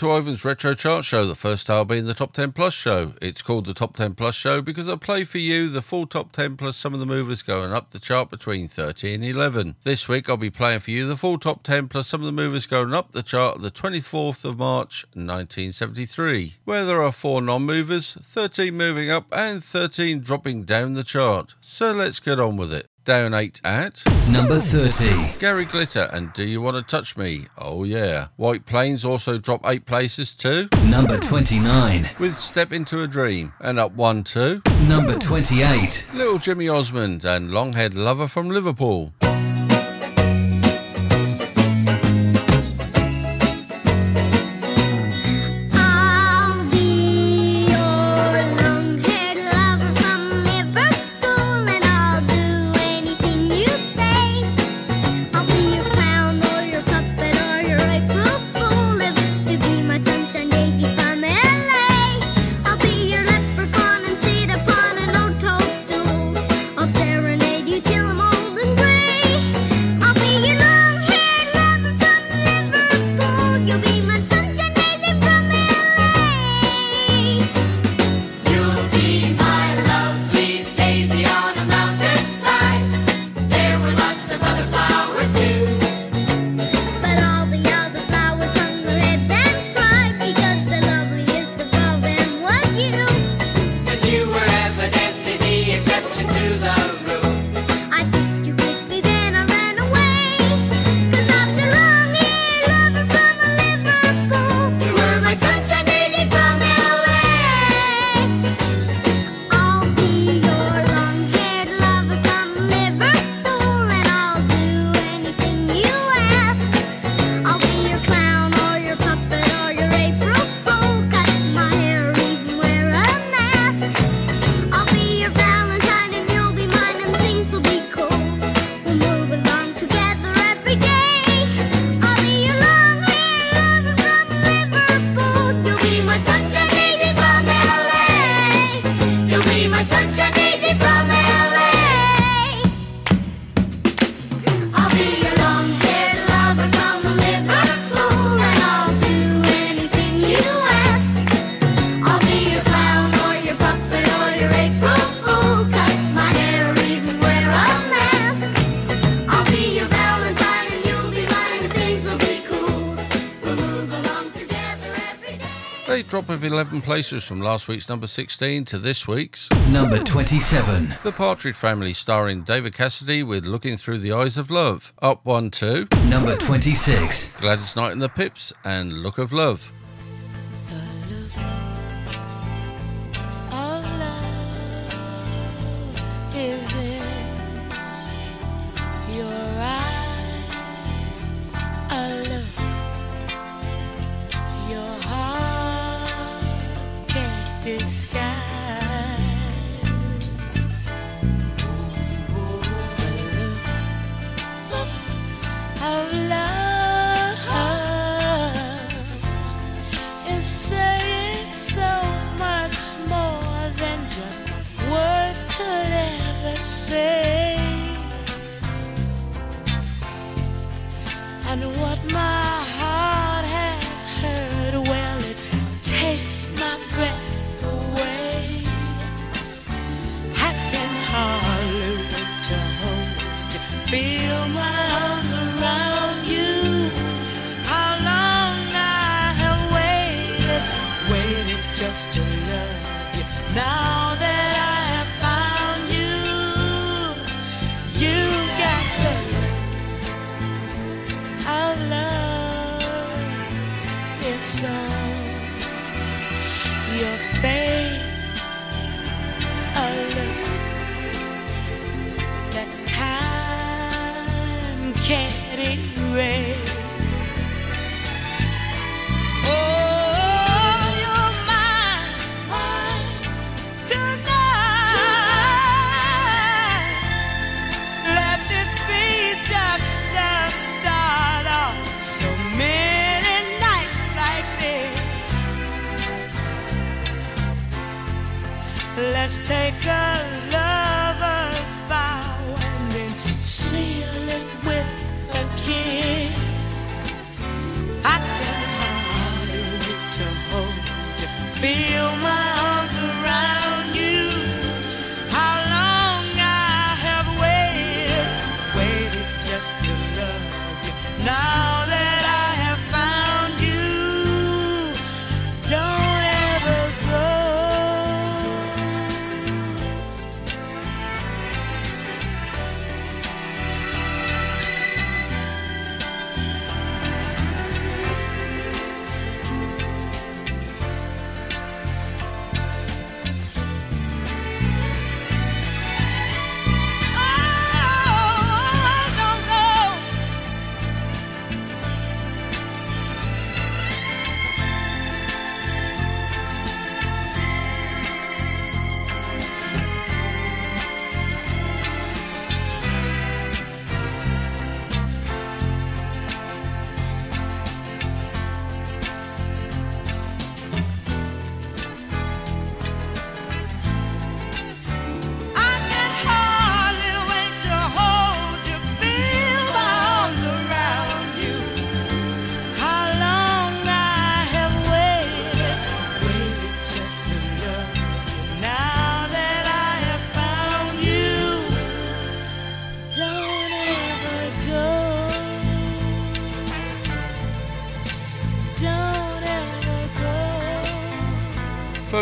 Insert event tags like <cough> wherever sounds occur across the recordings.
To Ivan's Retro Chart Show, the first hour being the Top 10 Plus Show. It's called the Top 10 Plus Show because I play for you the full Top 10 plus some of the movers going up the chart between 30 and 11. This week I'll be playing for you the full Top 10 plus some of the movers going up the chart the 24th of March 1973, where there are four non movers, 13 moving up and 13 dropping down the chart. So let's get on with it down 8 at number 30. Gary Glitter and Do You Want to Touch Me? Oh yeah. White Plains also drop 8 places too. Number 29. With Step Into a Dream and up 1 2. Number 28. Little Jimmy Osmond and Long Haired Lover from Liverpool. Places from last week's number 16 to this week's number 27. The Partridge Family starring David Cassidy with Looking Through the Eyes of Love. Up 1 2. Number 26. Gladys Knight and the Pips and Look of Love.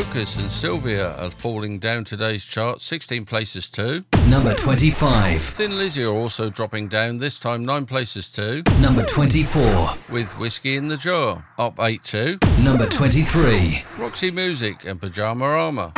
Focus and Sylvia are falling down today's chart 16 places too. Number 25. Thin Lizzy are also dropping down, this time 9 places too. Number 24. With Whiskey in the Jar, up 8 too. Number 23. Roxy Music and Pyjamarama.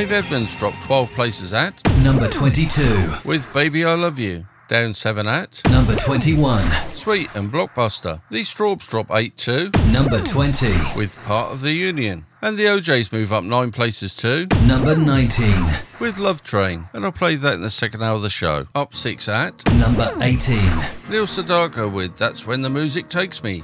Dave Edmunds dropped 12 places at number 22. With Baby I Love You, down 7 at number 21. Sweet and Blockbuster. These Strawbs drop 8 to number 20. With Part of the Union. And the O'Jays move up 9 places to number 19. With Love Train. And I'll play that in the second hour of the show. Up 6 at number 18. Neil Sedaka with That's When the Music Takes Me.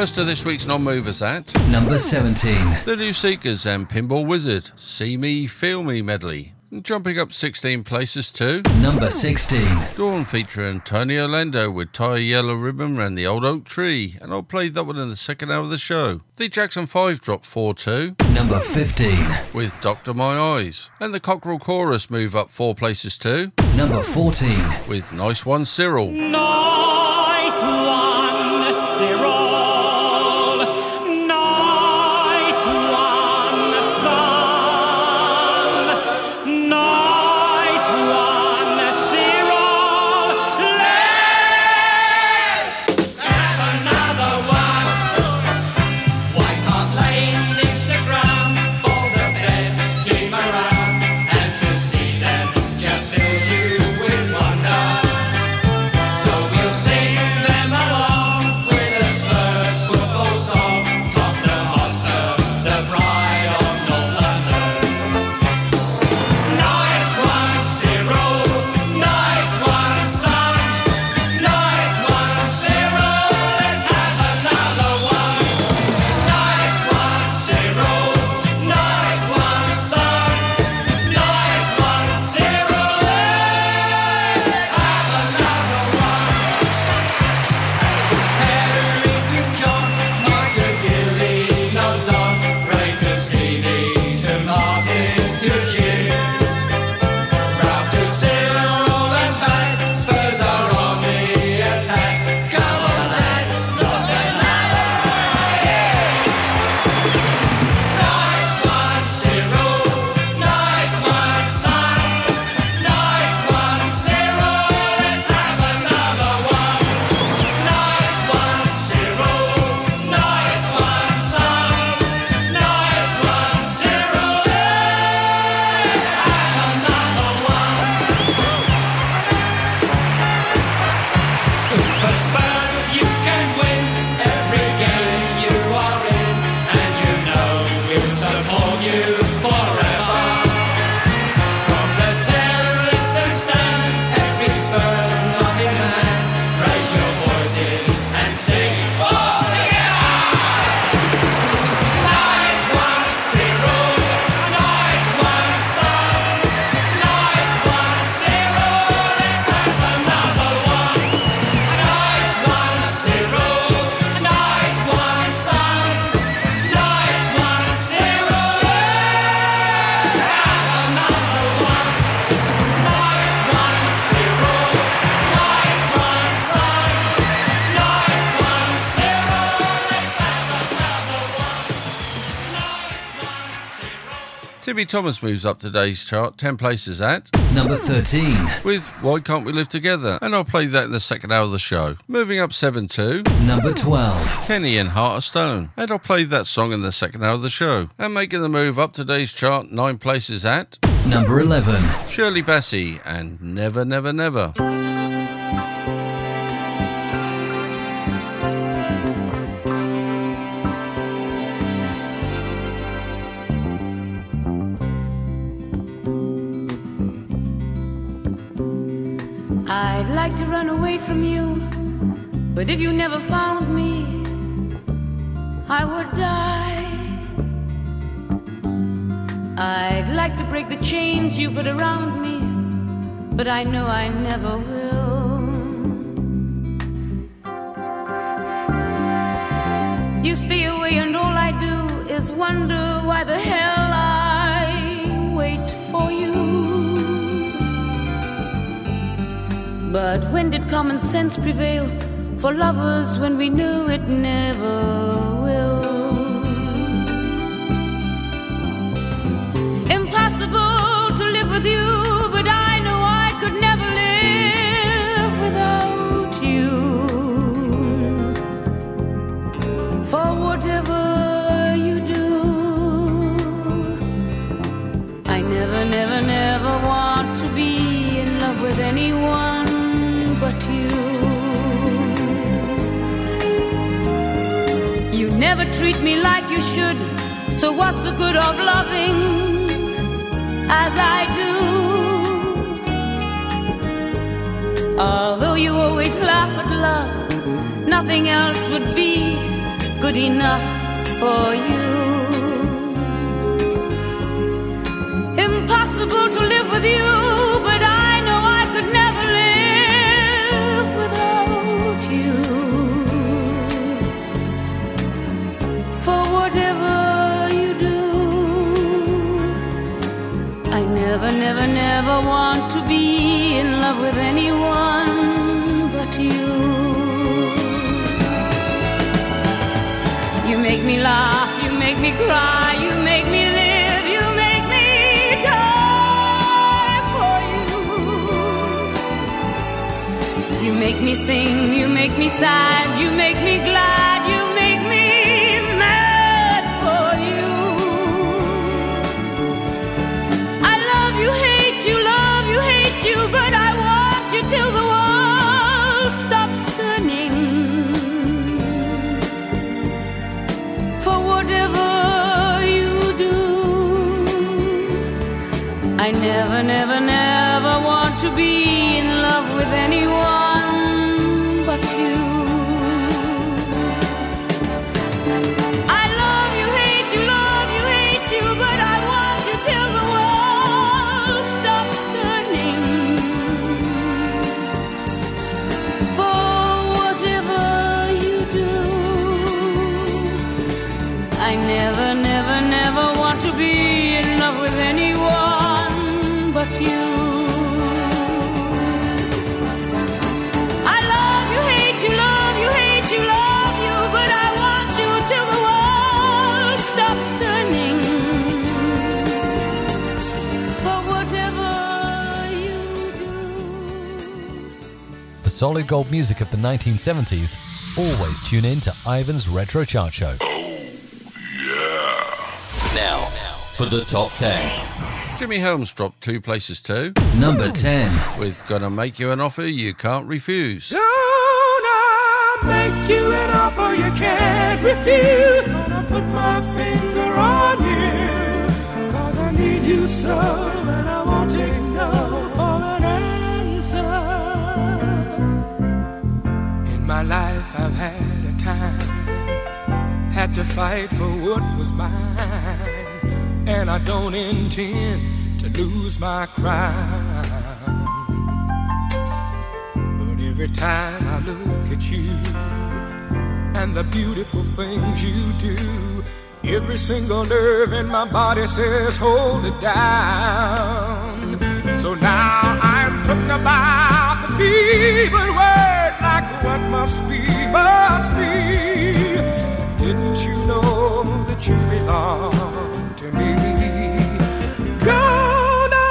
First of this week's non-movers at Number 17. The New Seekers and Pinball Wizard, See Me, Feel Me medley. Jumping up 16 places to Number 16. Dawn featuring Tony Orlando with Tie a Yellow Ribbon Round the Old Oak Tree, and I'll play that one in the second hour of the show. The Jackson 5 dropped 4 2 Number 15. with Doctor My Eyes, and the Cockerel Chorus move up 4 places too Number 14. with Nice One Cyril. Nice Cyril. Thomas moves up today's chart 10 places at Number 13. with Why Can't We Live Together, and I'll play that in the second hour of the show. Moving up 7 2 Number 12. Kenny and Heart of Stone, and I'll play that song in the second hour of the show. And making the move up today's chart 9 places at Number 11. Shirley Bassey and Never Never Never. You never found me, I would die. I'd like to break the chains you put around me, but I know I never will. You stay away, and all I do is wonder why the hell I wait for you. But when did common sense prevail for lovers when we knew it never treat me like you should, so what's the good of loving as I do? Although you always laugh at love, nothing else would be good enough for you. Impossible to live with you, but I know I could never live without you. Whatever you do, I never, never, never want to be in love with anyone but you. You make me laugh, you make me cry, you make me live, you make me die for you. You make me sing, you make me sad, you make me glad, never, never, never want to be in love solid gold music of the 1970s, always tune in to Ivan's Retro Chart Show. Oh, Yeah. Now, for the top 10. Jimmy Helms dropped two places too, Number 10. with Gonna Make You an Offer You Can't Refuse. Gonna make you an offer you can't refuse. Gonna put my finger on you. Cause I need you so, and I won't take had to fight for what was mine. And I don't intend to lose my crown. But every time I look at you and the beautiful things you do, every single nerve in my body says, hold it down. So now I'm putting about the fevered word like what must be, must be. Didn't you know that you belong to me? Gonna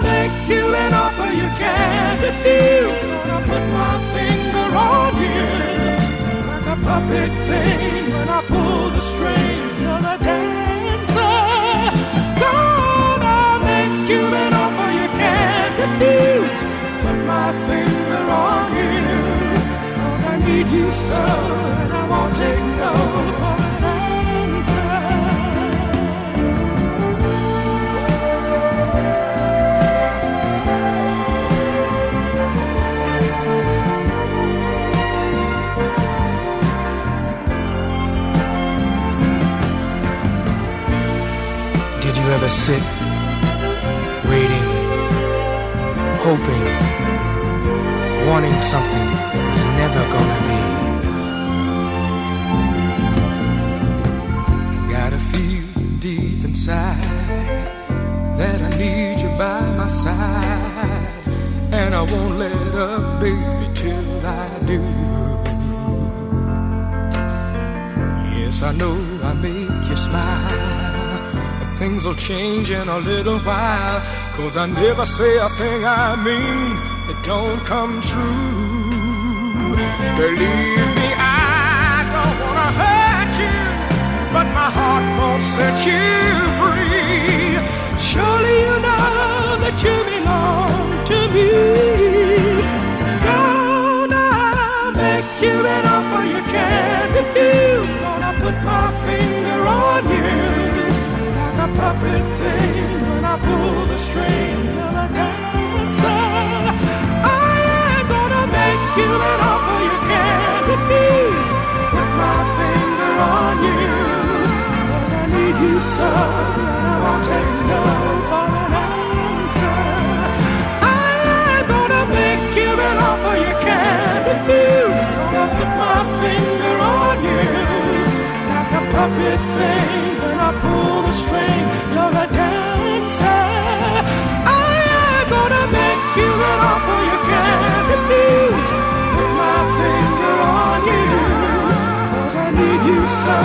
make you an offer you can't refuse. Gonna put my finger on you like a puppet thing when I pull the string. You're a dancer. Gonna make you an offer you can't refuse. Put my finger on you. Cause I need you so, ever sit waiting, hoping, wanting something won't let up, baby, till I do. Yes, I know I make you smile. Things will change in a little while. Cause I never say a thing I mean that don't come true. Believe me, I don't wanna hurt you. But my heart won't set you free. Surely you know that you belong to me. Gonna make you an offer you can't refuse. Gonna put my finger on you like a puppet thing when I pull the strings of a dancer. I'm gonna make you an offer you can't refuse. Put my finger on you, 'cause I need you so, and I won't take no for my finger on you like a puppet thing when I pull the string. You're a dancer. I'm gonna make you an offer you can't refuse. Put my finger on you, 'cause I need you so,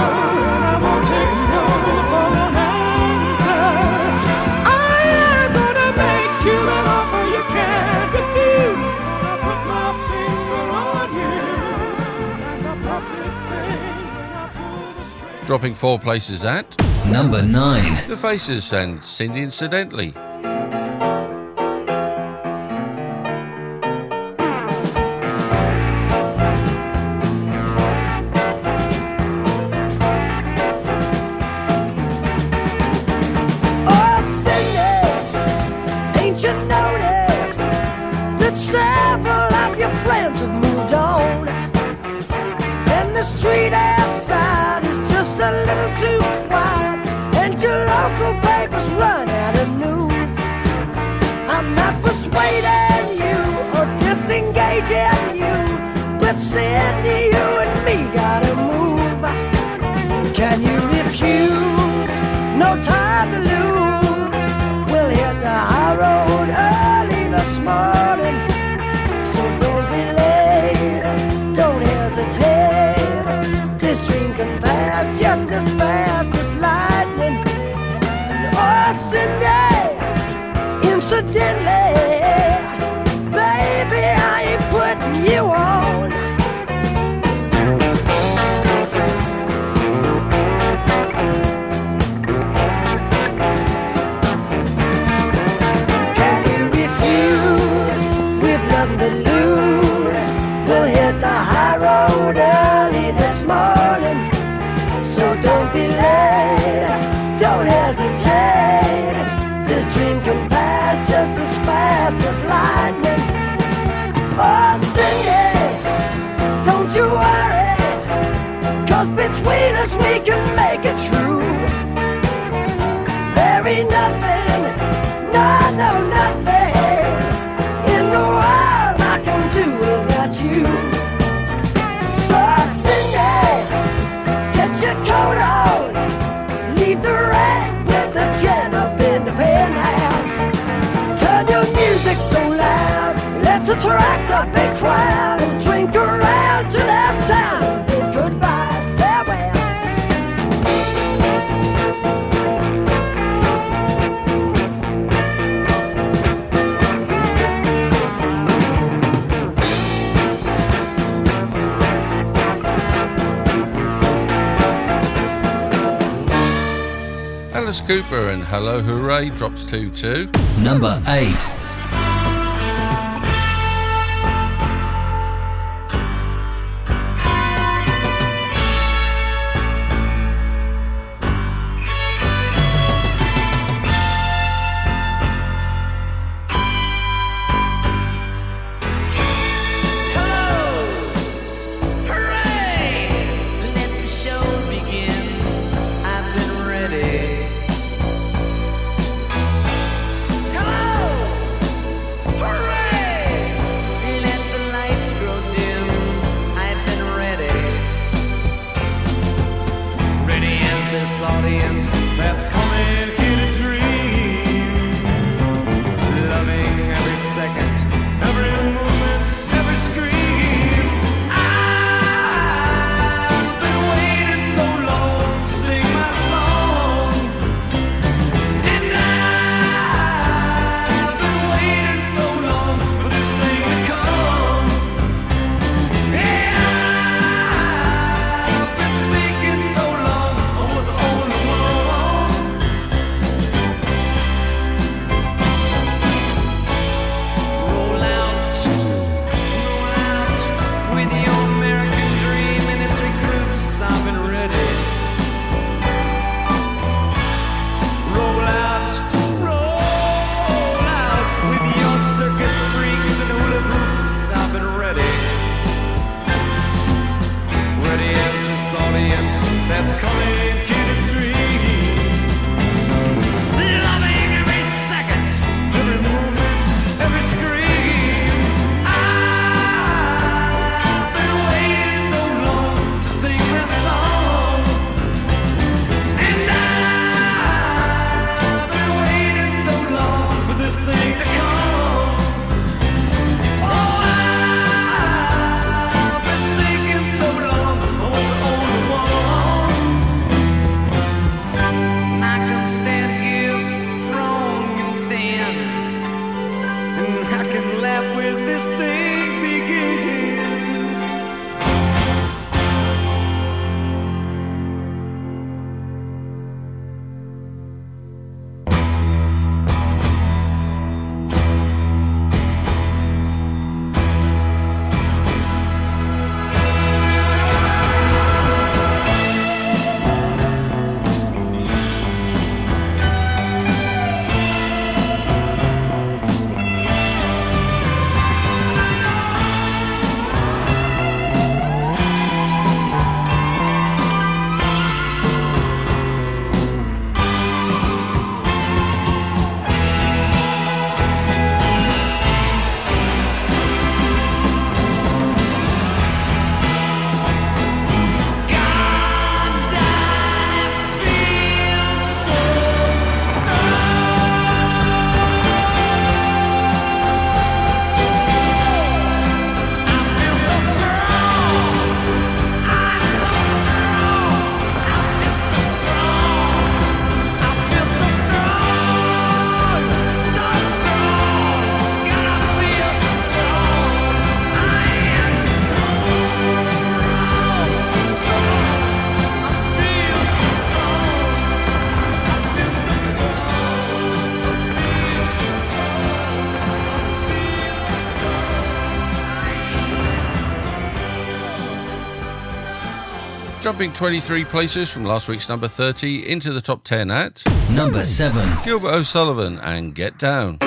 Dropping four places at Number 9. The Faces and Cindy Incidentally. Let's attract a big crowd and drink around till there's time goodbye, farewell. Alice Cooper and Hello Hooray drops 2 2. Number 8. jumping 23 places from last week's number 30 into the top 10 at number 7, Gilbert O'Sullivan and Get Down.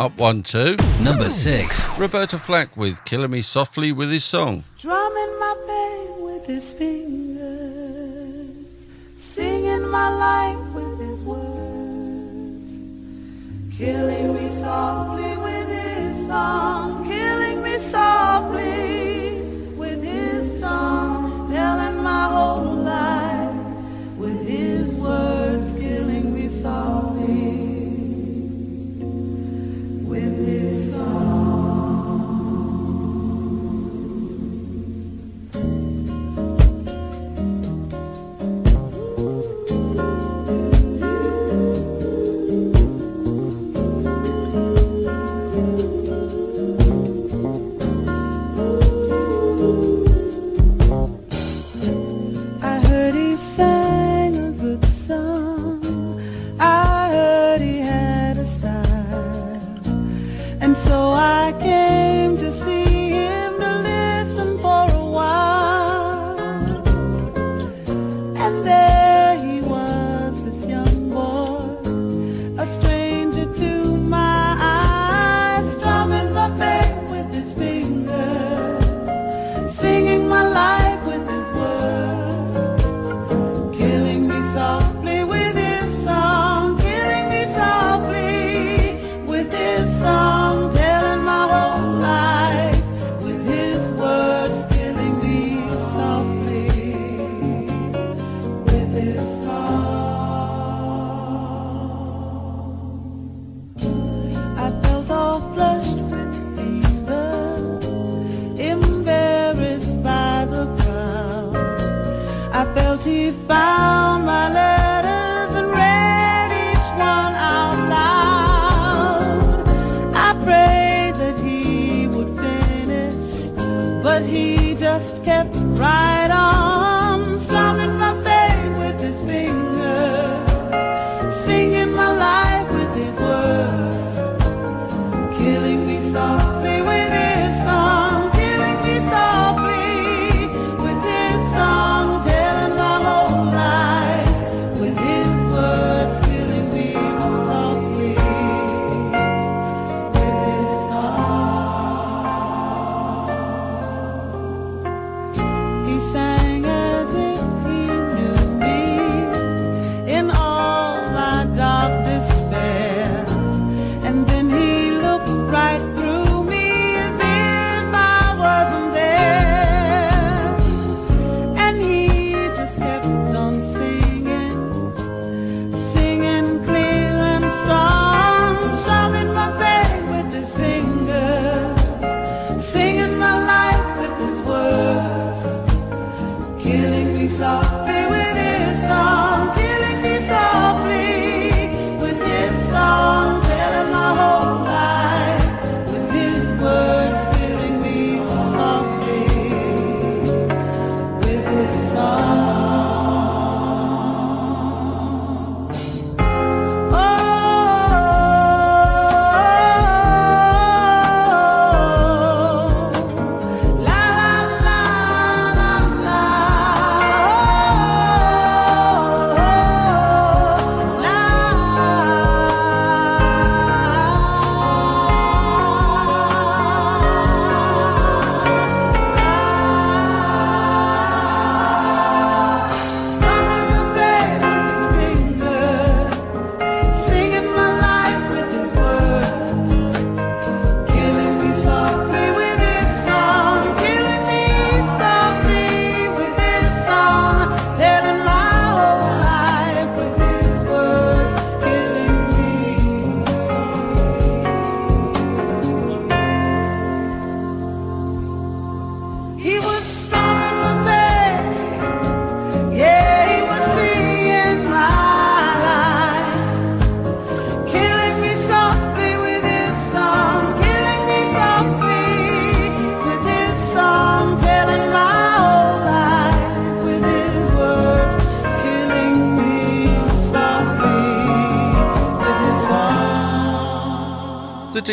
Up one, two. Number six. Roberta Flack with Killing Me Softly with his song. Drumming my pain with his fingers. Singing my life with his words. Killing me softly with his song. Killing me softly.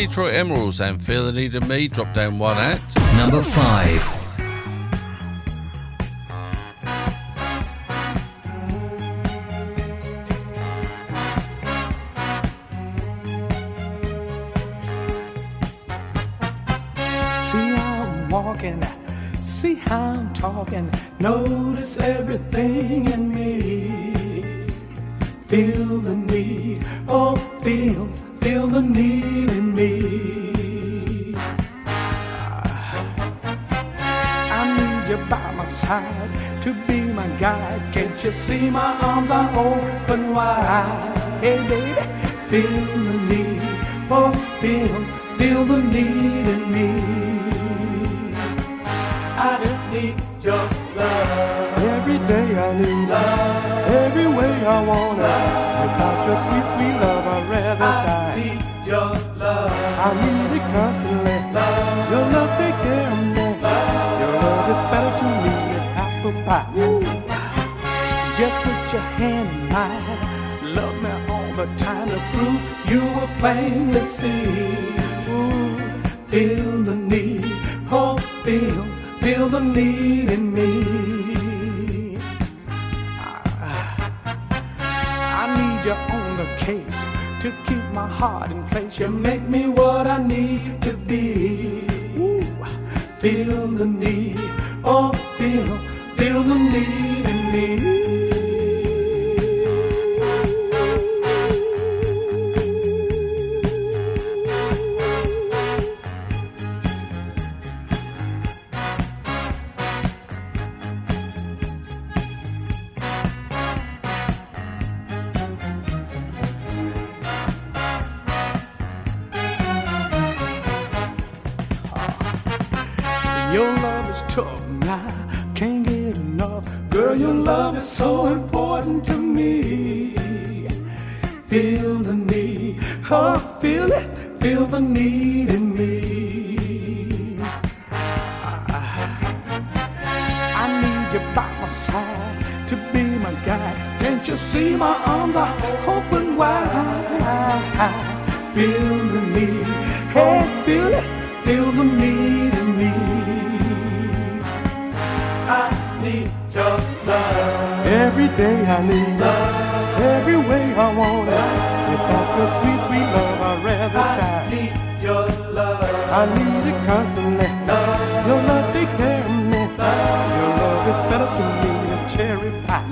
Detroit Emeralds and Feel the Need of Me drop down one at number five. I need it constantly. Love. Your love take care of me. Love. Your love is better to me than a cherry pie.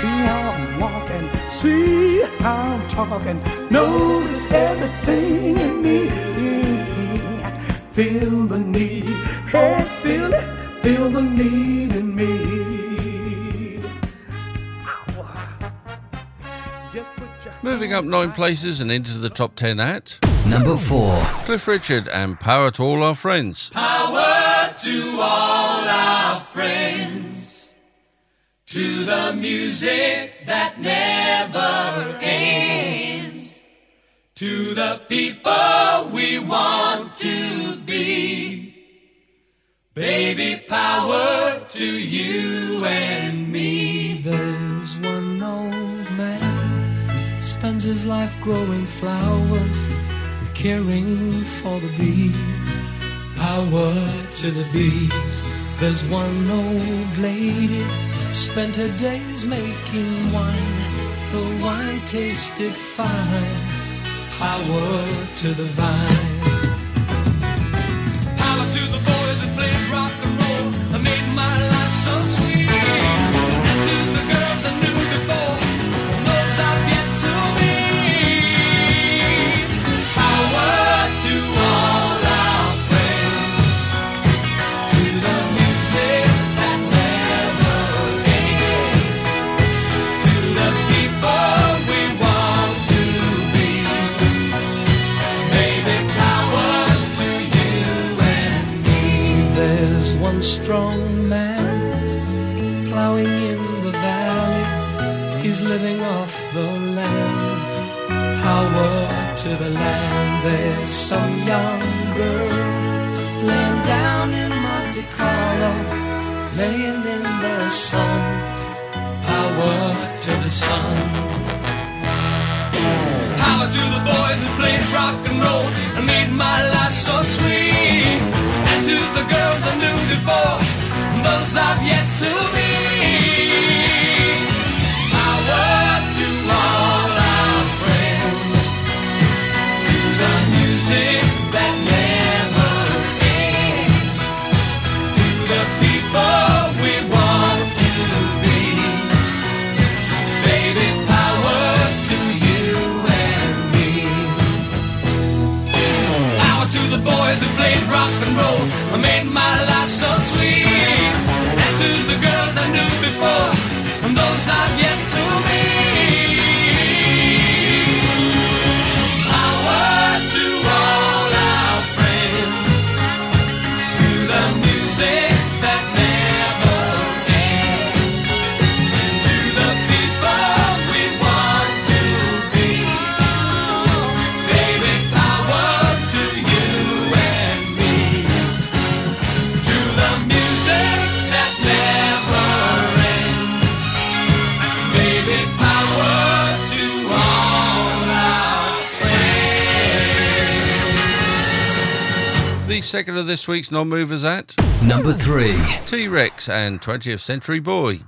See how I'm walking. See how I'm talking. Notice everything in me. Feel the need. Hey, feel it. Feel the need in me. Moving up nine places and into the top ten at Number 4. Cliff Richard and Power to All Our Friends. Power to all our friends, to the music that never ends, to the people we want to be. Baby, power to you and me. There's one old man spends his life growing flowers and caring for the bees. Power to the bees. There's one old lady spent her days making wine. The wine tasted fine. Power to the vine. Some young girl laying down in Monte Carlo, laying in the sun. Power to the sun. Power to the boys who played rock and roll and made my life so sweet. And to the girls I knew before, those I've yet to meet. Second of this week's non movers at Number 3. T Rex and 20th Century Boy.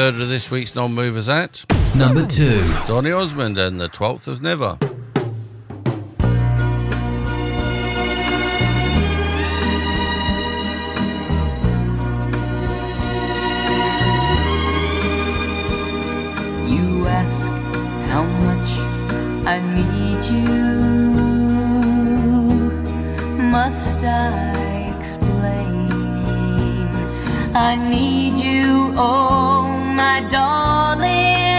Third of this week's non movers at Number 2. Donny Osmond and the 12th of Never. You ask how much I need you. Must I explain? I need you, oh my darling,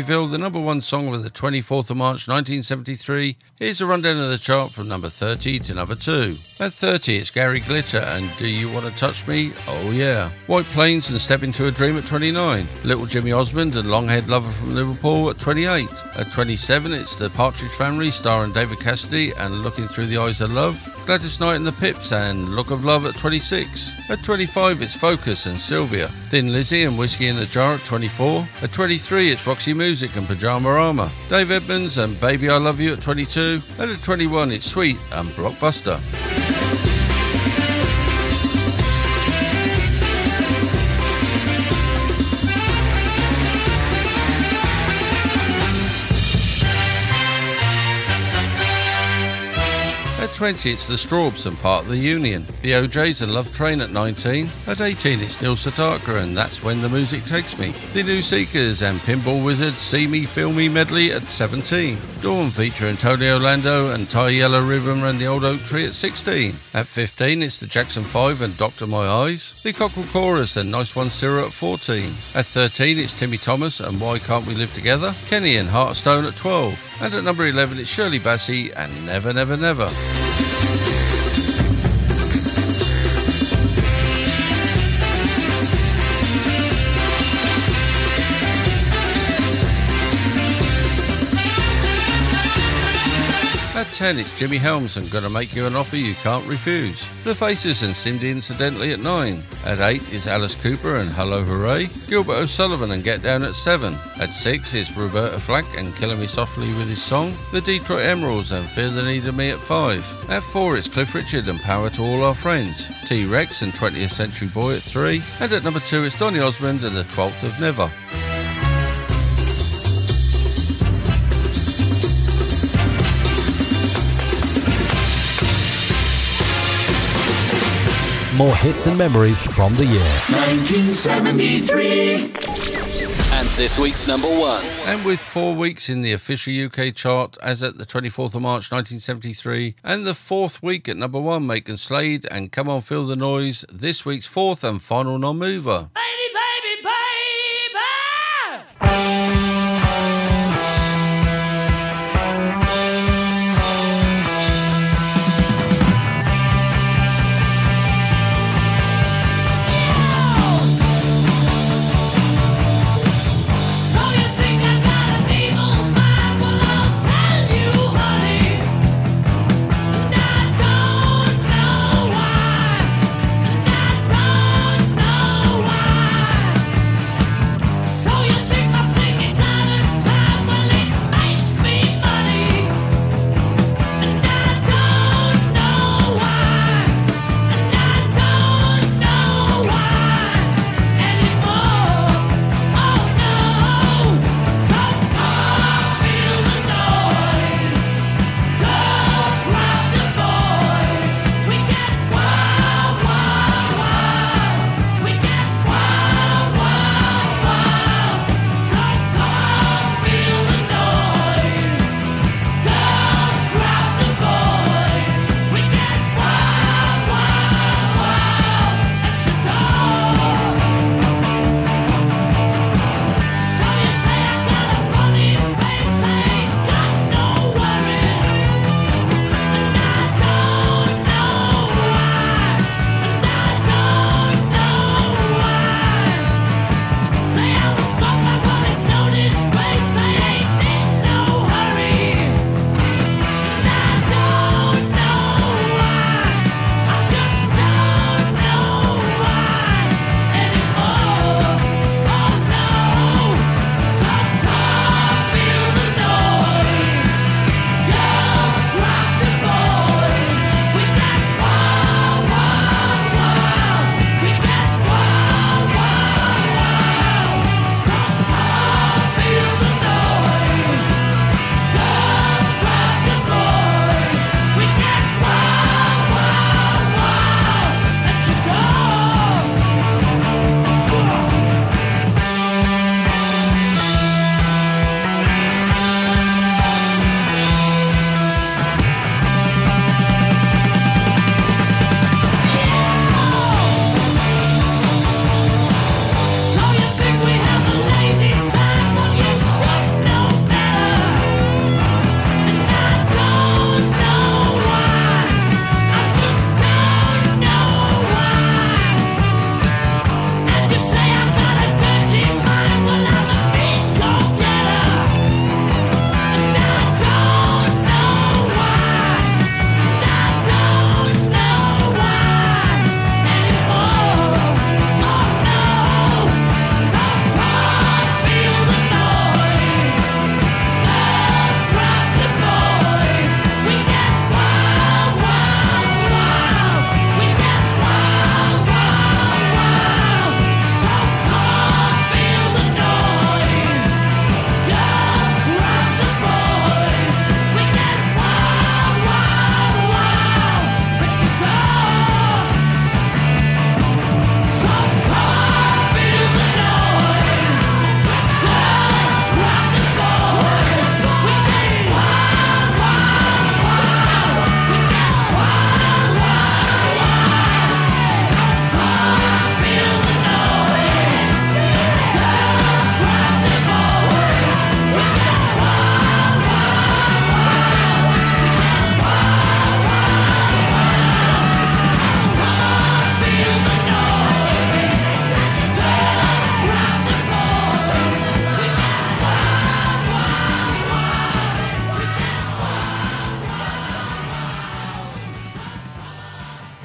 time. Before I reveal the number one song of the 24th of March 1973, here's a rundown of the chart from number 30 to number 2. At 30, it's Gary Glitter and Do You Want to Touch Me? Oh Yeah. White Plains and Step Into a Dream at 29. Little Jimmy Osmond and Long Haired Lover from Liverpool at 28. At 27, it's The Partridge Family starring David Cassidy and Looking Through the Eyes of Love. Gladys Knight and the Pips and Look of Love at 26. At 25, it's Focus and Sylvia. Thin Lizzy and Whiskey in the Jar at 24. At 23, it's Roxy Music and Pyjamarama. Dave Edmunds and Baby I Love You at 22. And at 21, it's Sweet and Blockbuster. 20, it's the Strawbs and part of the Union. The O'Jays and Love Train at 19. At 18, it's Neil Sedaka and That's When the Music Takes Me. The New Seekers and Pinball Wizards See Me, Feel Me medley at 17. Dawn featuring Tony Orlando and Tie Yellow Ribbon and the Old Oak Tree at 16. At 15, it's the Jackson 5 and Doctor My Eyes. The Cockerel Chorus and Nice One Cyril at 14. At 13, it's Timmy Thomas and Why Can't We Live Together? Kenny and Heart of Stone at 12. And at number 11, it's Shirley Bassey and Never Never Never. At 10, it's Jimmy Helms and Gonna Make You an Offer You Can't Refuse. The Faces and Cindy Incidentally at 9. At 8 is Alice Cooper and Hello Hooray. Gilbert O'Sullivan and Get Down at 7. At 6 is Roberta Flack and Killing Me Softly with his song. The Detroit Emeralds and Fear the Need of Me at 5. At 4 it's Cliff Richard and Power to All Our Friends. T Rex and 20th Century Boy at 3. And at number 2 it's Donny Osmond and the 12th of Never. More hits and memories from the year. 1973. And this week's number one. And with four weeks in the official UK chart as at the 24th of March 1973, and the fourth week at number one, Macon Slade and Come On Feel the Noise, this week's fourth and final non mover. Baby, baby,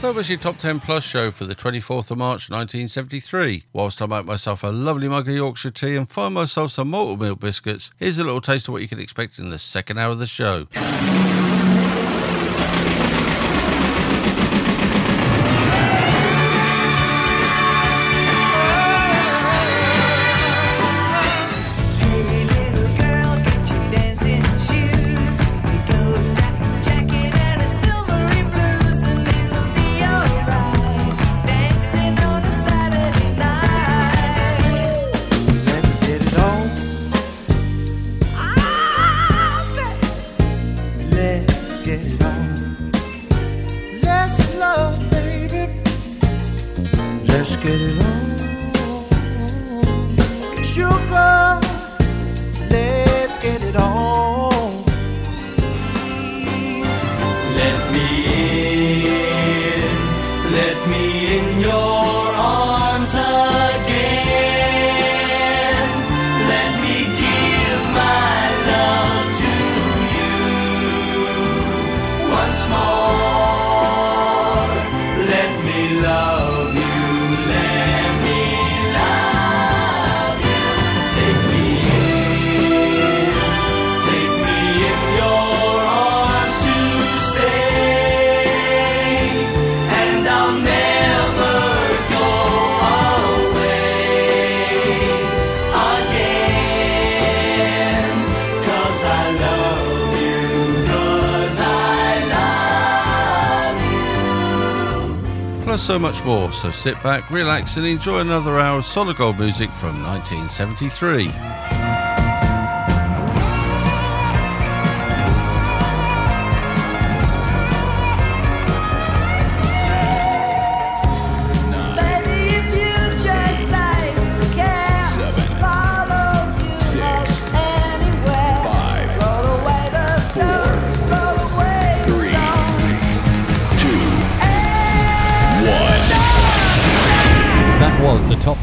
So was your Top 10 Plus show for the 24th of March 1973. Whilst I make myself a lovely mug of Yorkshire tea and find myself some malted milk biscuits, here's a little taste of what you can expect in the second hour of the show. So much more, so sit back, relax and enjoy another hour of solid gold music from 1973.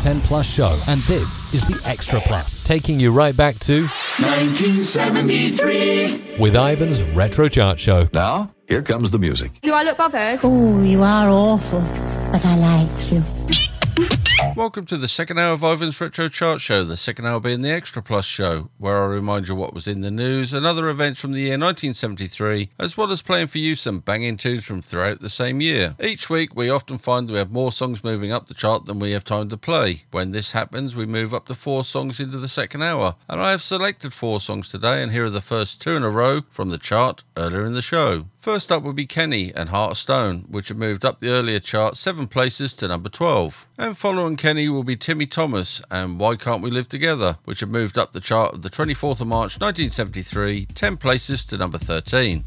10 Plus show, and this is the Extra Plus, taking you right back to 1973. with Ivan's Retro Chart Show. Now, here comes the music. Do I look bothered? Oh, you are awful, but I like you. <laughs> Welcome to the second hour of Ivan's Retro Chart Show, the second hour being the Extra Plus show, where I remind you what was in the news and other events from the year 1973, as well as playing for you some banging tunes from throughout the same year. Each week, we often find we have more songs moving up the chart than we have time to play. When this happens, we move up to four songs into the second hour, and I have selected four songs today, and here are the first two in a row from the chart earlier in the show. First up would be Kenny and Heart of Stone, which had moved up the earlier chart seven places to number 12. And following Kenny will be Timmy Thomas and Why Can't We Live Together, which had moved up the chart of the 24th of March 1973, 10 places to number 13.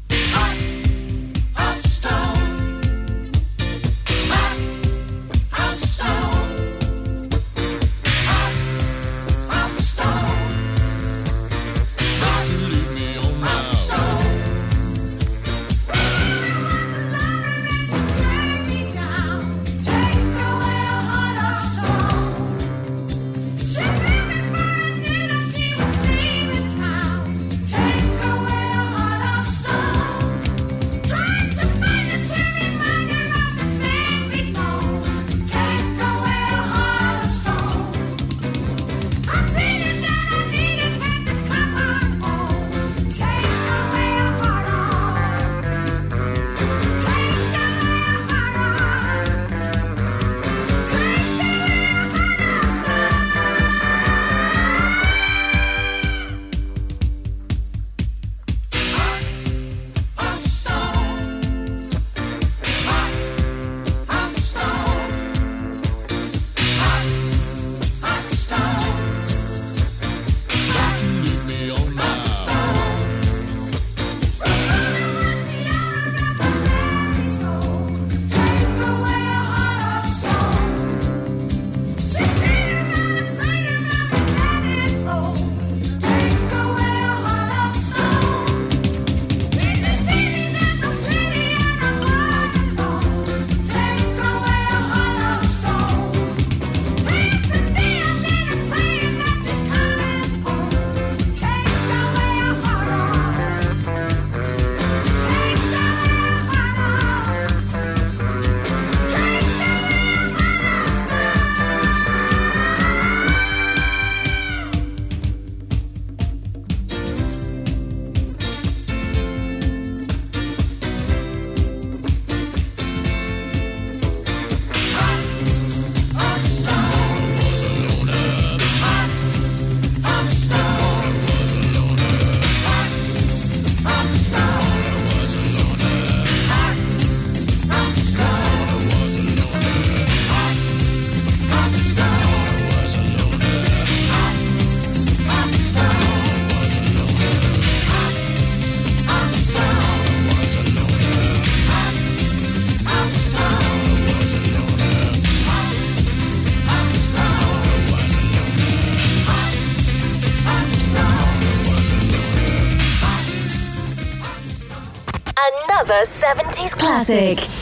Another 70s classic.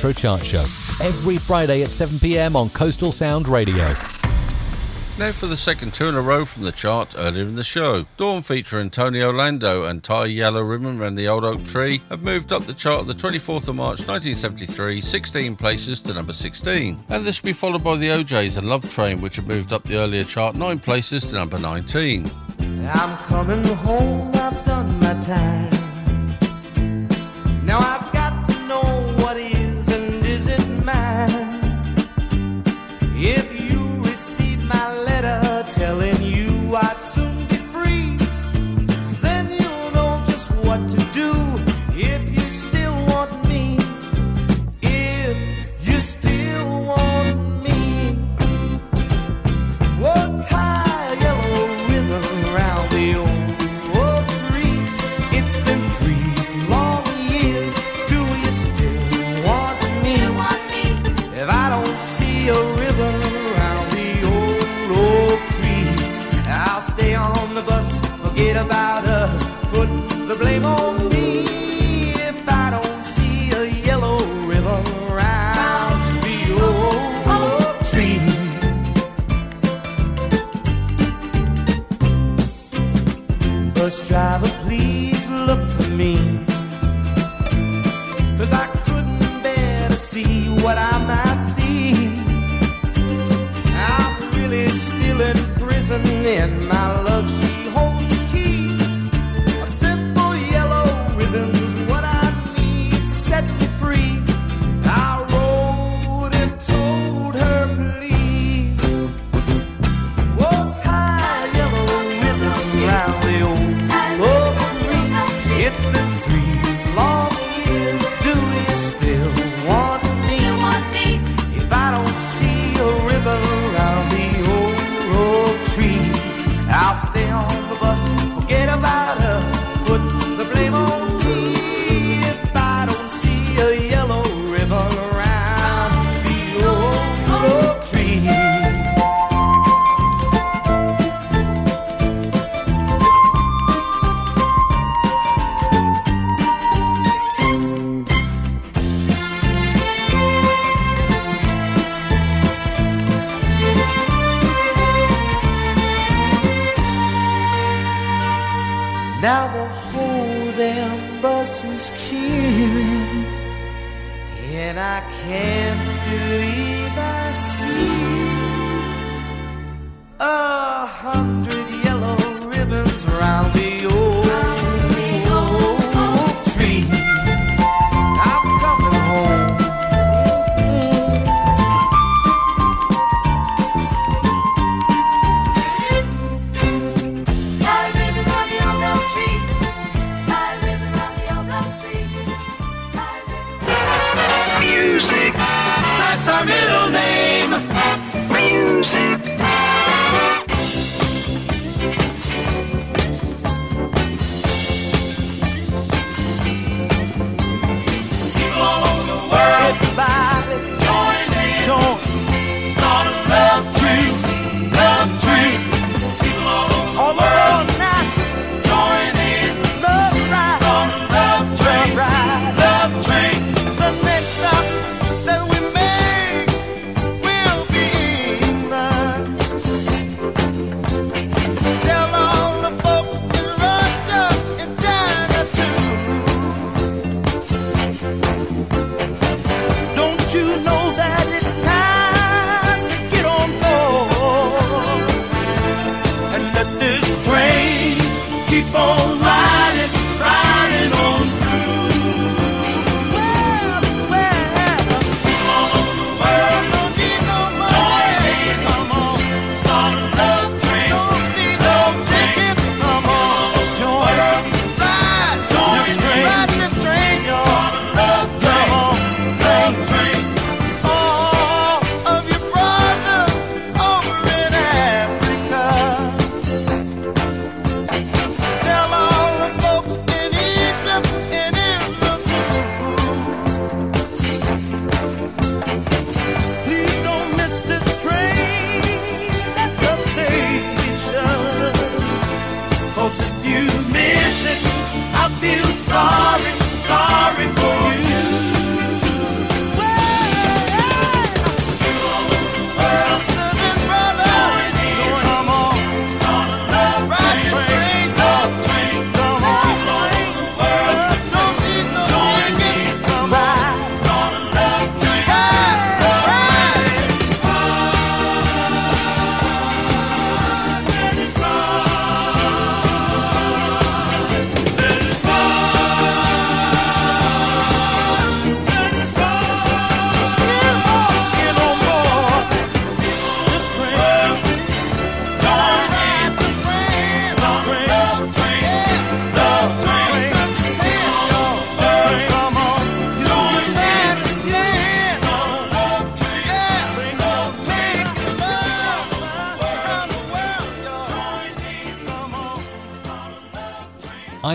Retro Chart Show. Every Friday at 7 pm on Coastal Sound Radio. Now for the second two in a row from the chart earlier in the show. Dawn featuring Tony Orlando and Ty Yellow Ribbon and the Old Oak Tree have moved up the chart the 24th of March 1973, 16 places to number 16. And this will be followed by the O'Jays and Love Train, which have moved up the earlier chart 9 places to number 19. I'm coming home, I've done my time. Now I've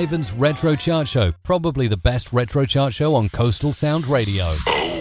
Ivan's Retro Chart Show, probably the best retro chart show on Coastal Sound Radio. Oh,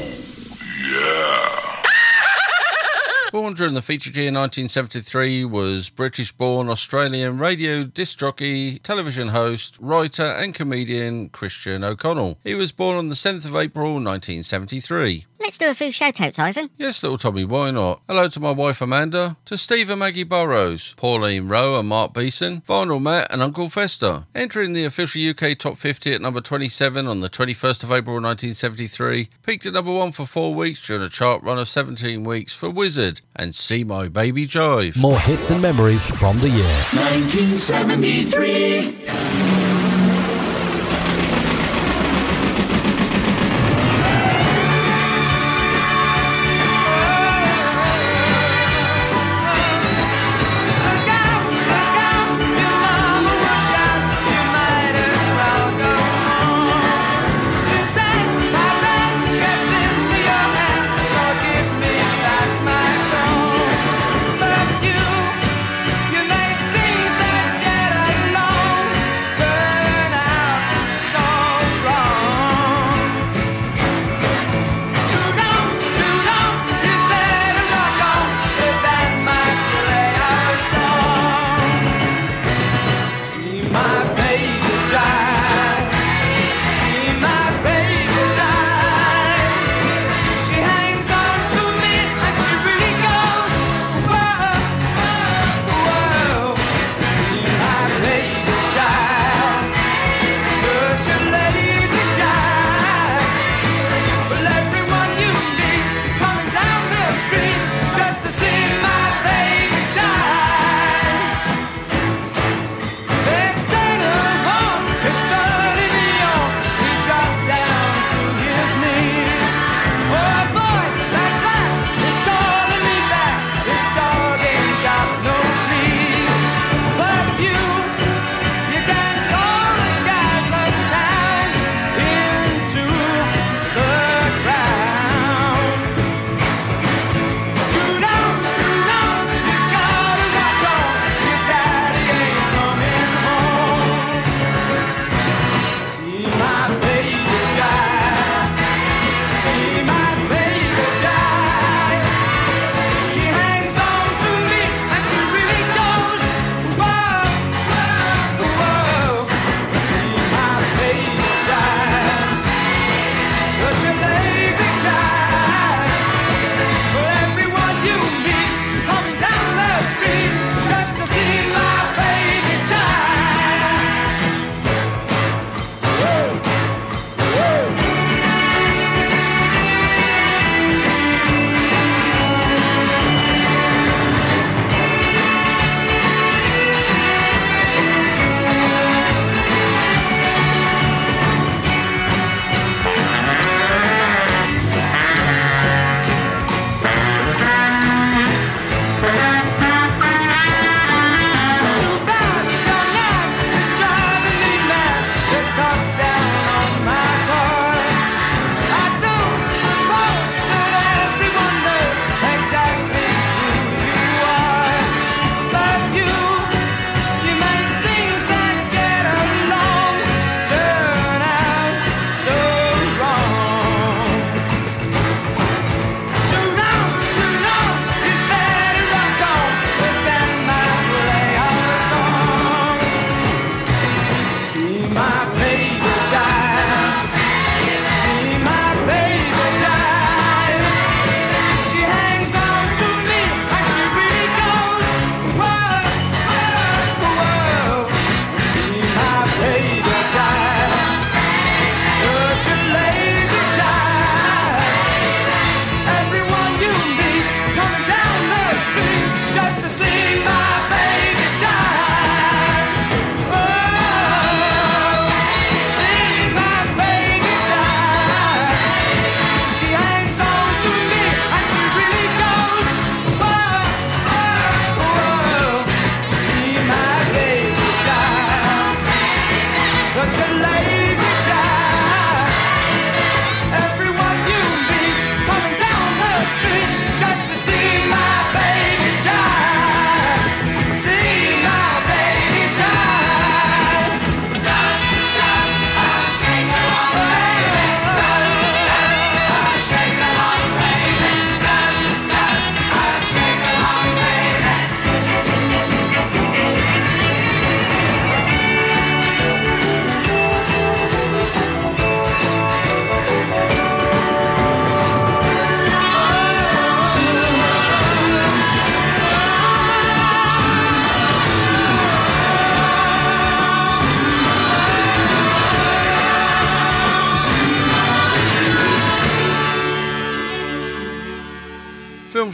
<laughs> yeah. Born during the featured year 1973 was British-born Australian radio disc jockey, television host, writer and comedian Christian O'Connell. He was born on the 7th of April 1973. Let's do a few shout outs, Ivan. Yes, little Tommy, why not? Hello to my wife Amanda, to Steve and Maggie Burrows, Pauline Rowe and Mark Beeson, Vinyl Matt and Uncle Fester. Entering the official UK Top 50 at number 27 on the 21st of April 1973, peaked at number 1 for 4 weeks during a chart run of 17 weeks for Wizzard and See My Baby Jive. More hits and memories from the year. 1973.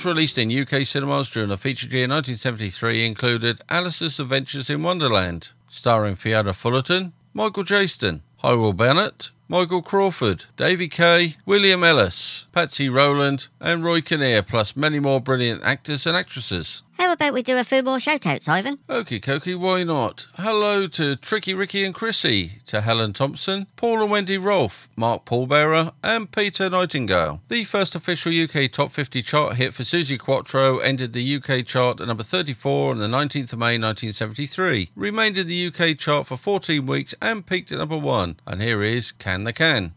Films released in UK cinemas during the feature year 1973 included Alice's Adventures in Wonderland, starring Fiona Fullerton, Michael Jayston, Hywel Bennett, Michael Crawford, Davy Kaye, William Ellis, Patsy Rowland, and Roy Kinnear, plus many more brilliant actors and actresses. How about we do a few more shout outs, Ivan? Okie dokie, why not? Hello to Tricky Ricky and Chrissy, to Helen Thompson, Paul and Wendy Rolfe, Mark Paulbearer, and Peter Nightingale. The first official UK Top 50 chart hit for Suzi Quatro ended the UK chart at number 34 on the 19th of May 1973, remained in the UK chart for 14 weeks and peaked at number 1. And here is Can the Can.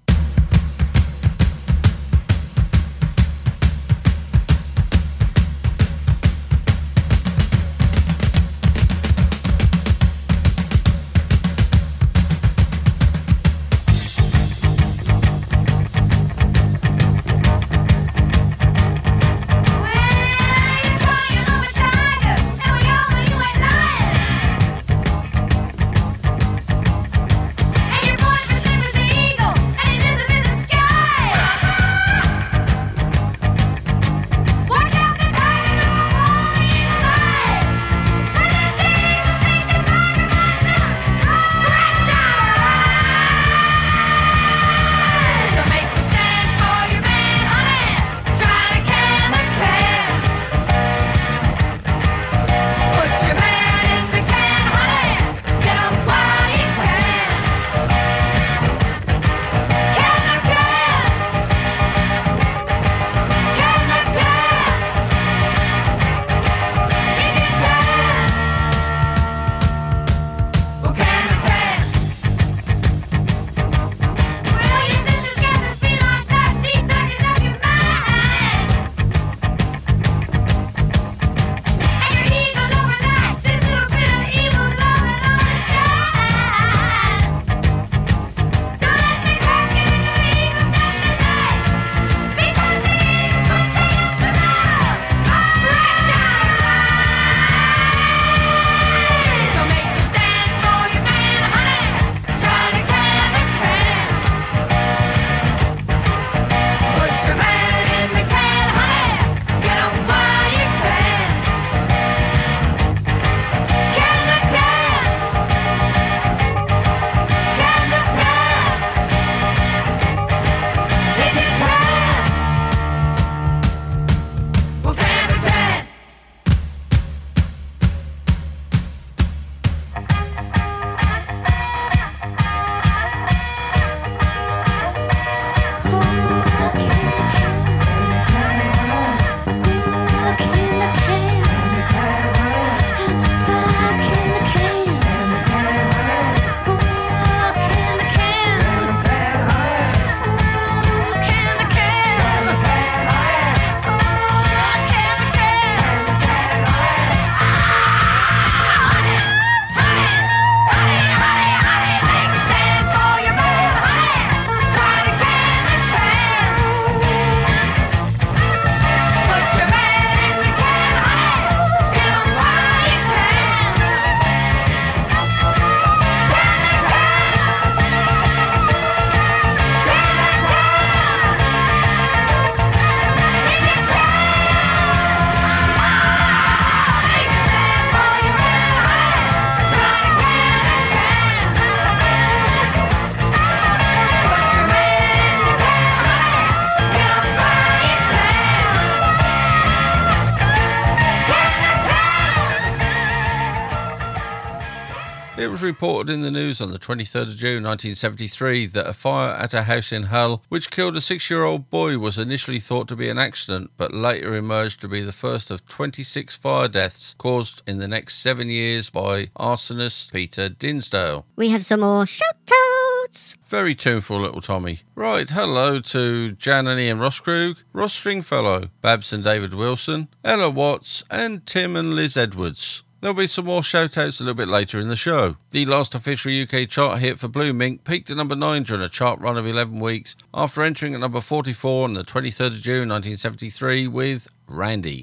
Was reported in the news on the 23rd of June 1973 that a fire at a house in Hull, which killed a six year old boy, was initially thought to be an accident, but later emerged to be the first of 26 fire deaths caused in the next seven years by arsonist Peter Dinsdale. We have some more shout outs. Very tuneful little Tommy. Right, hello to Jan and Ian Rosskrug, Ross Stringfellow, Babs and David Wilson, Ella Watts, and Tim and Liz Edwards. There'll be some more shout outs a little bit later in the show. The last official UK chart hit for Blue Mink peaked at number 9 during a chart run of 11 weeks after entering at number 44 on the 23rd of June 1973 with Randy.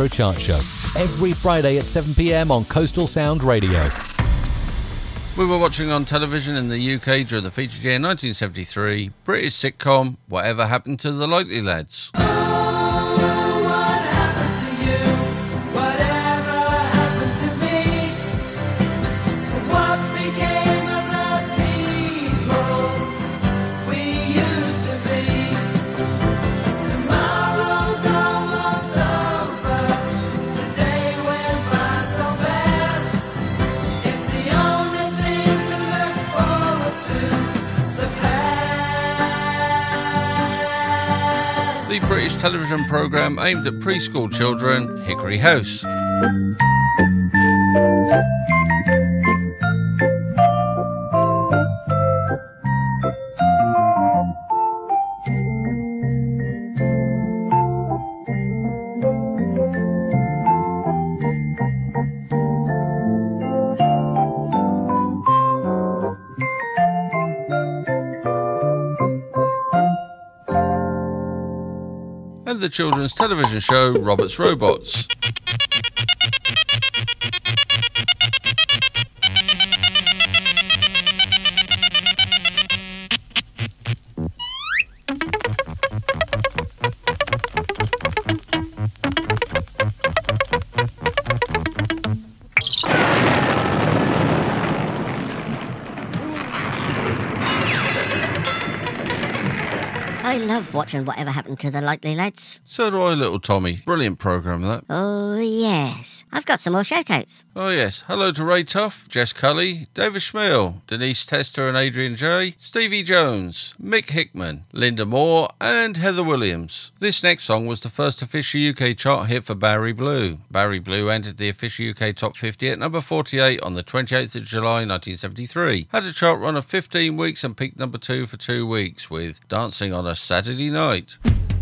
Retro Chart Show. Every Friday at 7 pm on Coastal Sound Radio. We were watching on television in the UK during the feature year 1973 British sitcom Whatever Happened to the Likely Lads. British television programme aimed at preschool children, Hickory House. Children's television show Robert's Robots. Love watching whatever happened to the likely lads. So do I, little Tommy. Brilliant programme, that. Oh, yes. I've got some more shout outs. Oh, yes. Hello to Ray Tuff, Jess Cully, David Schmiel, Denise Tester and Adrian J, Stevie Jones, Mick Hickman, Linda Moore, and Heather Williams. This next song was the first official UK chart hit for Barry Blue. Barry Blue entered the official UK top 50 at number 48 on the 28th of July 1973. Had a chart run of 15 weeks and peaked number 2 for 2 weeks with Dancing on a Saturday Night. Dancing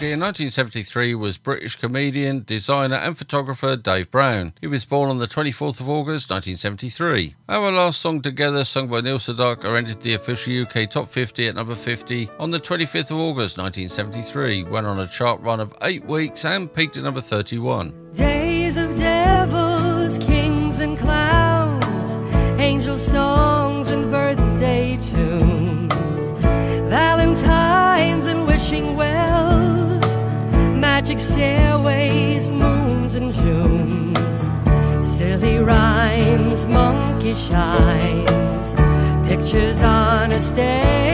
year 1973 was British comedian, designer, and photographer Dave Brown. He was born on the 24th of August 1973. Our last song together, sung by Neil Sedaka, entered the official UK Top 50 at number 50 on the 25th of August 1973, went on a chart run of eight weeks and peaked at number 31. Shines, pictures on a stage,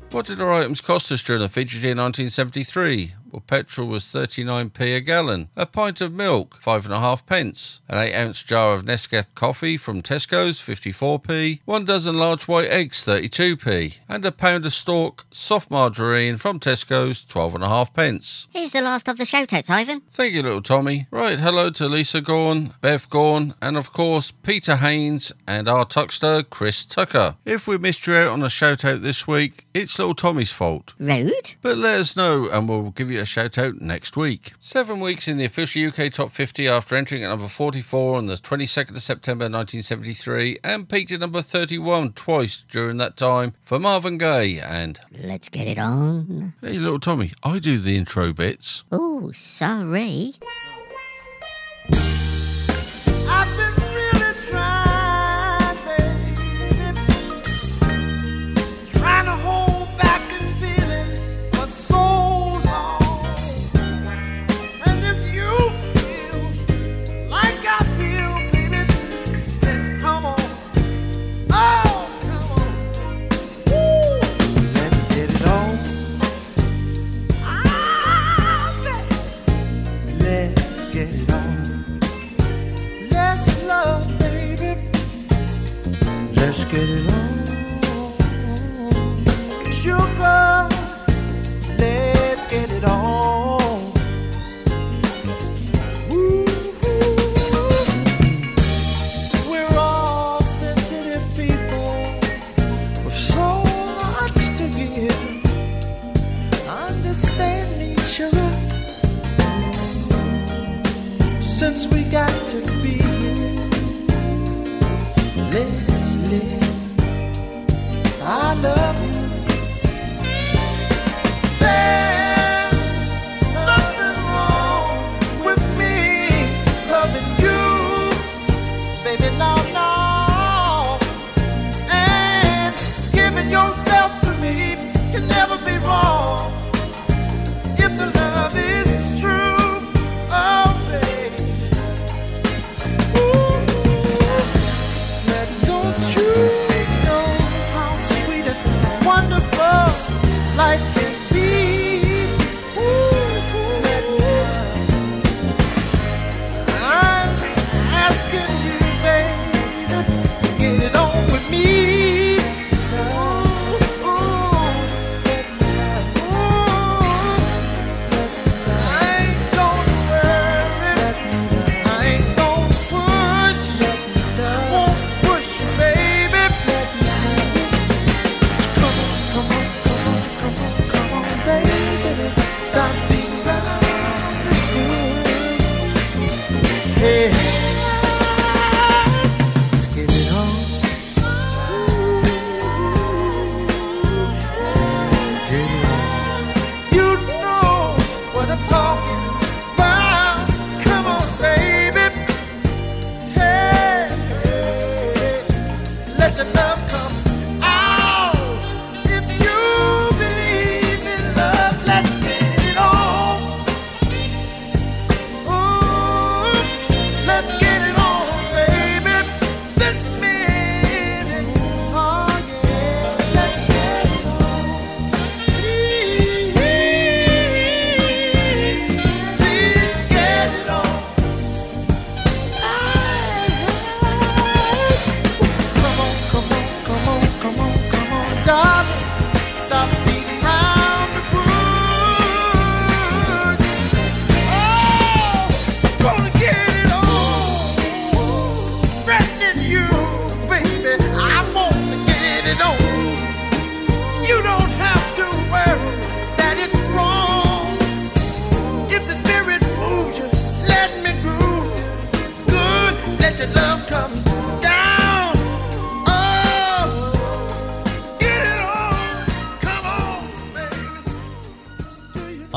What did our items cost us during the featured year 1973? Well, petrol was 39p a gallon. A pint of milk, five and a half pence. An eight ounce jar of Nescafe coffee from Tesco's, 54p. One dozen large white eggs, 32p. And a pound of Stork soft margarine from Tesco's, twelve and a half pence. Here's the last of the shout-outs, Ivan. Thank you, little Tommy. Right, hello to Lisa Gorn, Bev Gorn, and of course Peter Haynes and our tuckster Chris Tucker. If we missed you out on a shout out this week, it's little Tommy's fault. Rude. But let us know and we'll give you a shout out next week. Seven weeks in the official UK Top 50 after entering at number 44 on the 22nd of September 1973 and peaked at number 31 twice during that time for Marvin Gaye and. Let's get it on. Hey, little Tommy, I do the intro bits. Oh, sorry. Let's get it on. Sugar, let's get it on. Ooh, we're all sensitive people with so much to give. Understand me, sugar since we got to be I love you.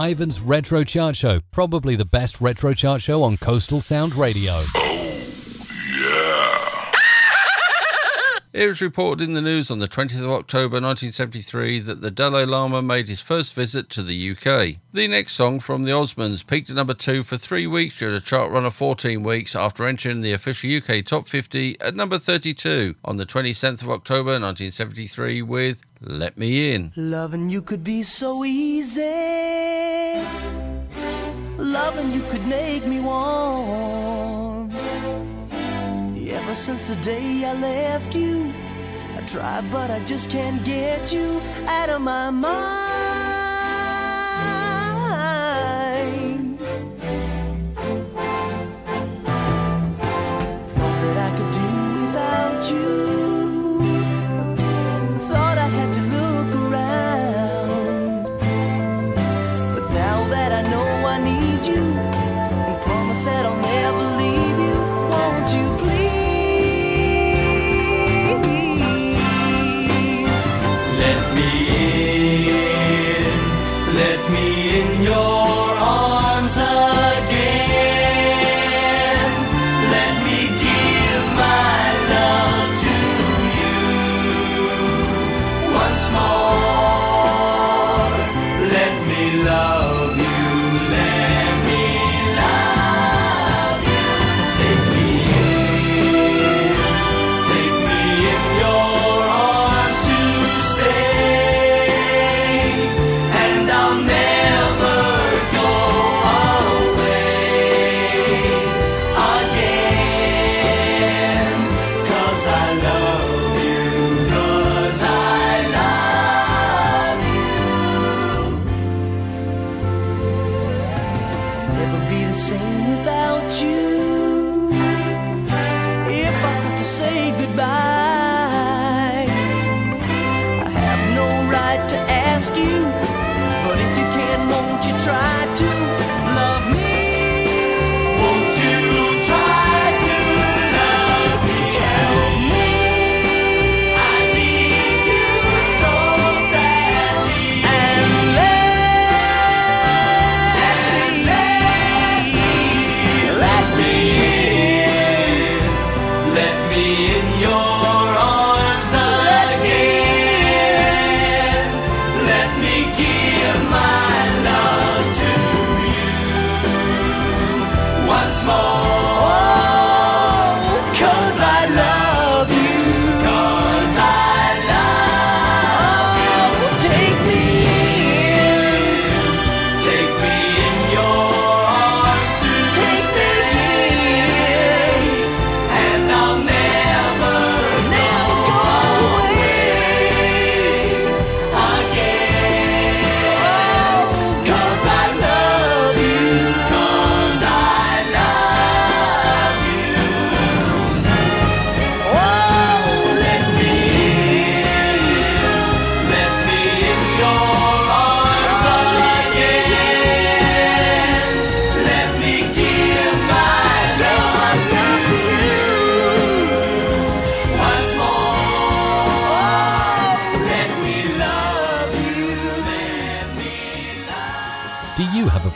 Ivan's Retro Chart Show, probably the best retro chart show on Coastal Sound Radio. It was reported in the news on the 20th of October 1973 that the Dalai Lama made his first visit to the UK. The next song from the Osmonds peaked at number 2 for 3 weeks during a chart run of 14 weeks after entering the official UK Top 50 at number 32 on the 27th of October 1973 with Let Me In. Loving you could be so easy. loving you could make me warm. Ever since the day I left you, I tried, but I just can't get you out of my mind.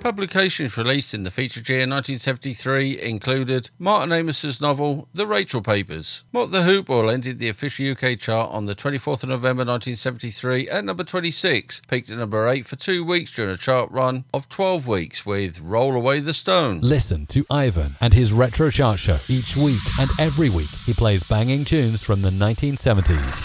Publications released in the featured year 1973 included Martin Amis's novel The Rachel Papers. Mott the Hoople ended the official UK chart on the 24th of November 1973 at number 26, peaked at number 8 for two weeks during a chart run of 12 weeks with Roll Away the Stone. Listen to Ivan and his Retro Chart Show each week and every week. He plays banging tunes from the 1970s.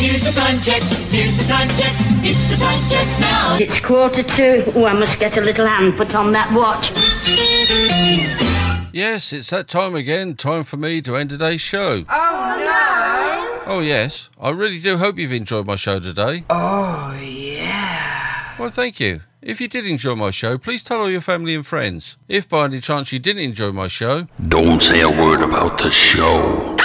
Here's the time check. Here's the time check. It's the time check now. It's quarter to. Oh, I must get a little hand put on that watch. Yes, it's that time again. Time for me to end today's show. Oh, no. Oh, yes. I really do hope you've enjoyed my show today. Oh, yeah. Well, thank you. If you did enjoy my show, please tell all your family and friends. If by any chance you didn't enjoy my show, Don't say a word about the show.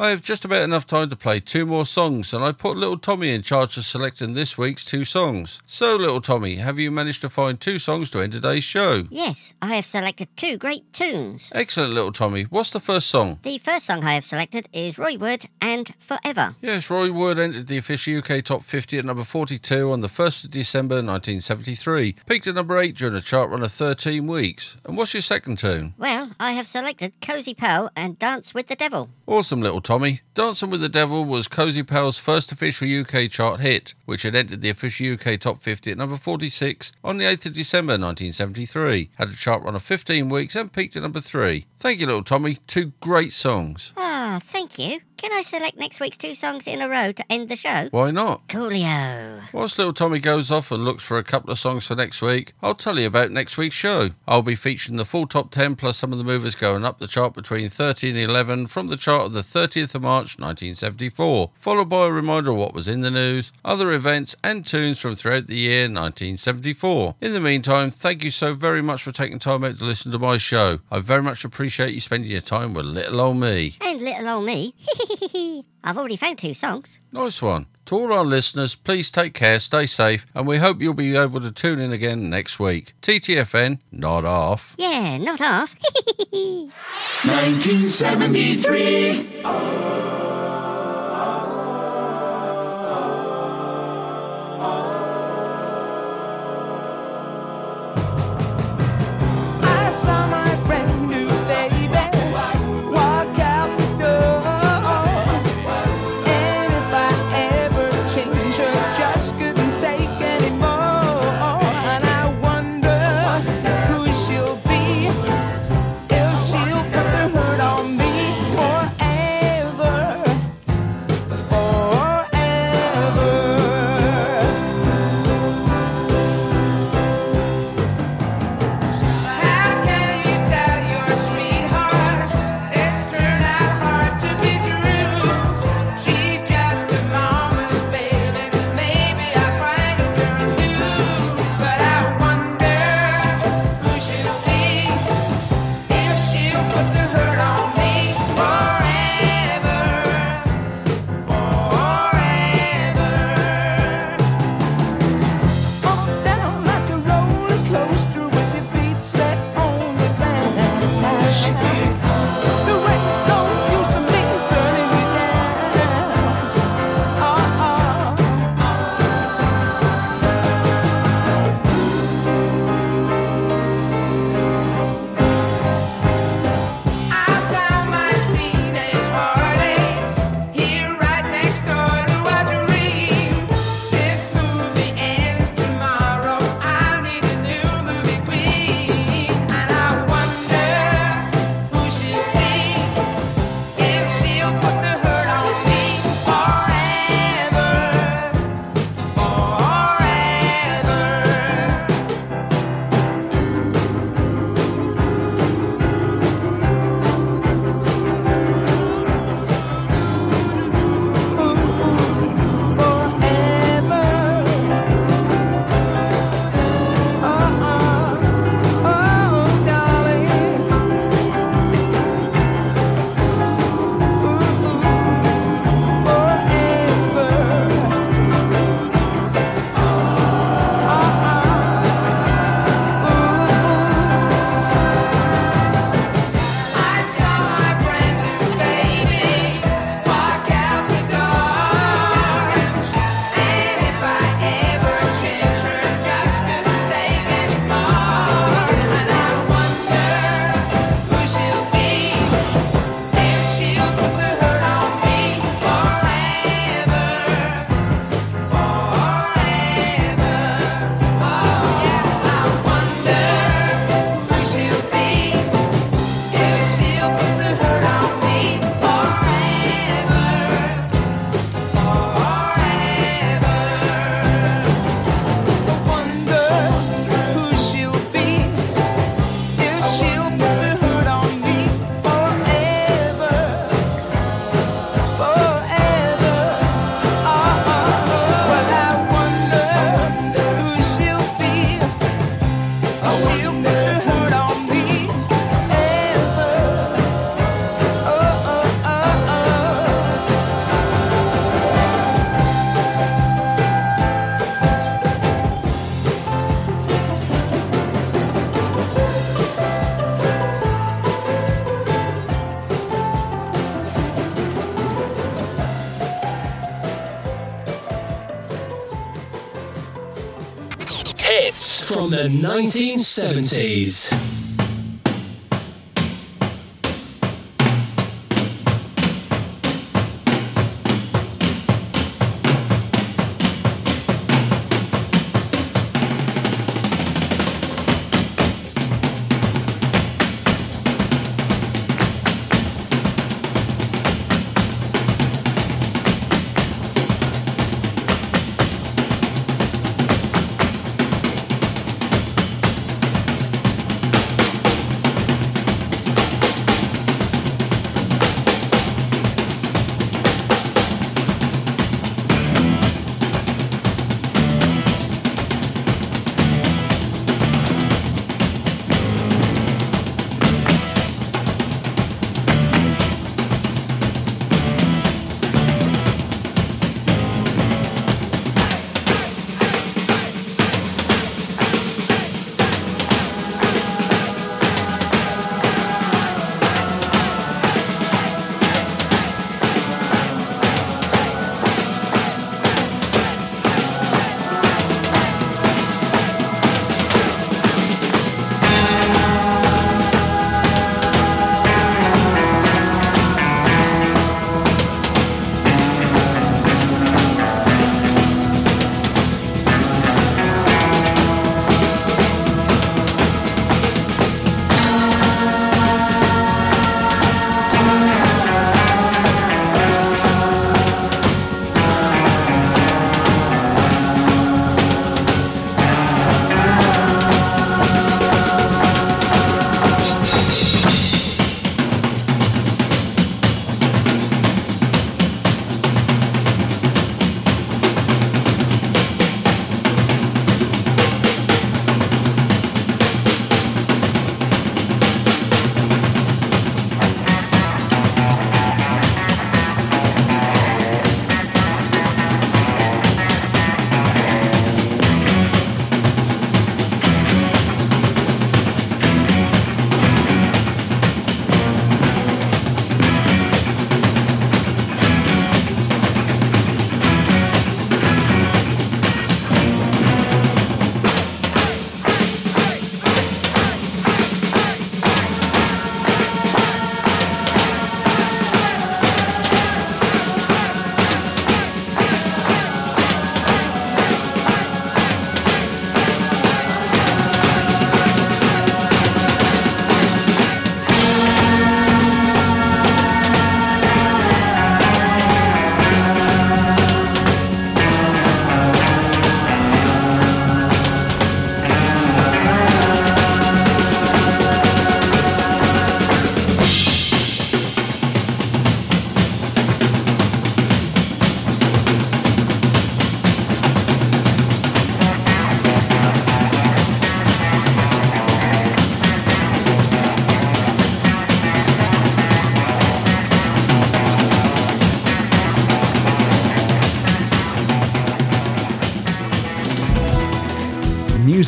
I have just about enough time to play two more songs, and I put little Tommy in charge of selecting this week's two songs. So, little Tommy, have you managed to find two songs to end today's show? Yes, I have selected two great tunes. Excellent, little Tommy. What's the first song? The first song I have selected is Roy Wood and Forever. Yes, Roy Wood entered the official UK Top 50 at number 42 on the 1st of December 1973. Peaked at number 8 during a chart run of 13 weeks. And what's your second tune? Well, I have selected Cozy Powell and Dance with the Devil. Awesome, little Tommy. Dancing with the Devil was Cozy Powell's first official UK chart hit, which had entered the official UK Top 50 at number 46 on the 8th of December 1973. Had a chart run of 15 weeks and peaked at number 3. Thank you, little Tommy. Two great songs. Ah, thank you. Can I select next week's two songs in a row to end the show? Why not? Coolio. Whilst little Tommy goes off and looks for a couple of songs for next week, I'll tell you about next week's show. I'll be featuring the full top 10 plus some of the movers going up the chart between 30 and 11 from the chart of the 30th of March 1974, followed by a reminder of what was in the news, other events, and tunes from throughout the year 1974. In the meantime, thank you so very much for taking time out to listen to my show. I very much appreciate you spending your time with little old me. And little old me. <laughs> <laughs> I've already found two songs. Nice one. To all our listeners, please take care, stay safe, and we hope you'll be able to tune in again next week. TTFN, not off. Yeah, not off. <laughs> 1973. From the 1970s.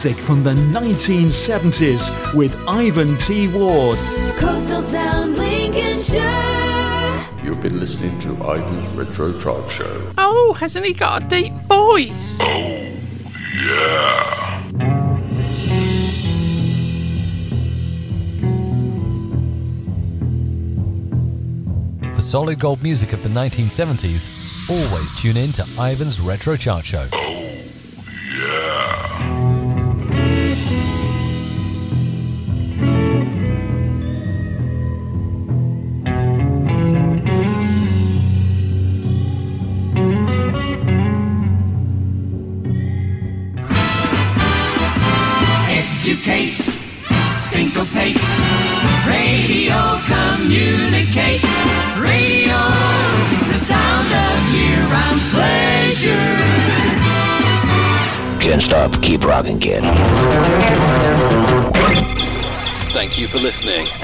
Music from the 1970s with Ivan T. Ward. Coastal Sound Lincolnshire. You've been listening to Ivan's Retro Chart Show. Oh, hasn't he got a deep voice? Oh, yeah. For solid gold music of the 1970s, always tune in to Ivan's Retro Chart Show. Oh,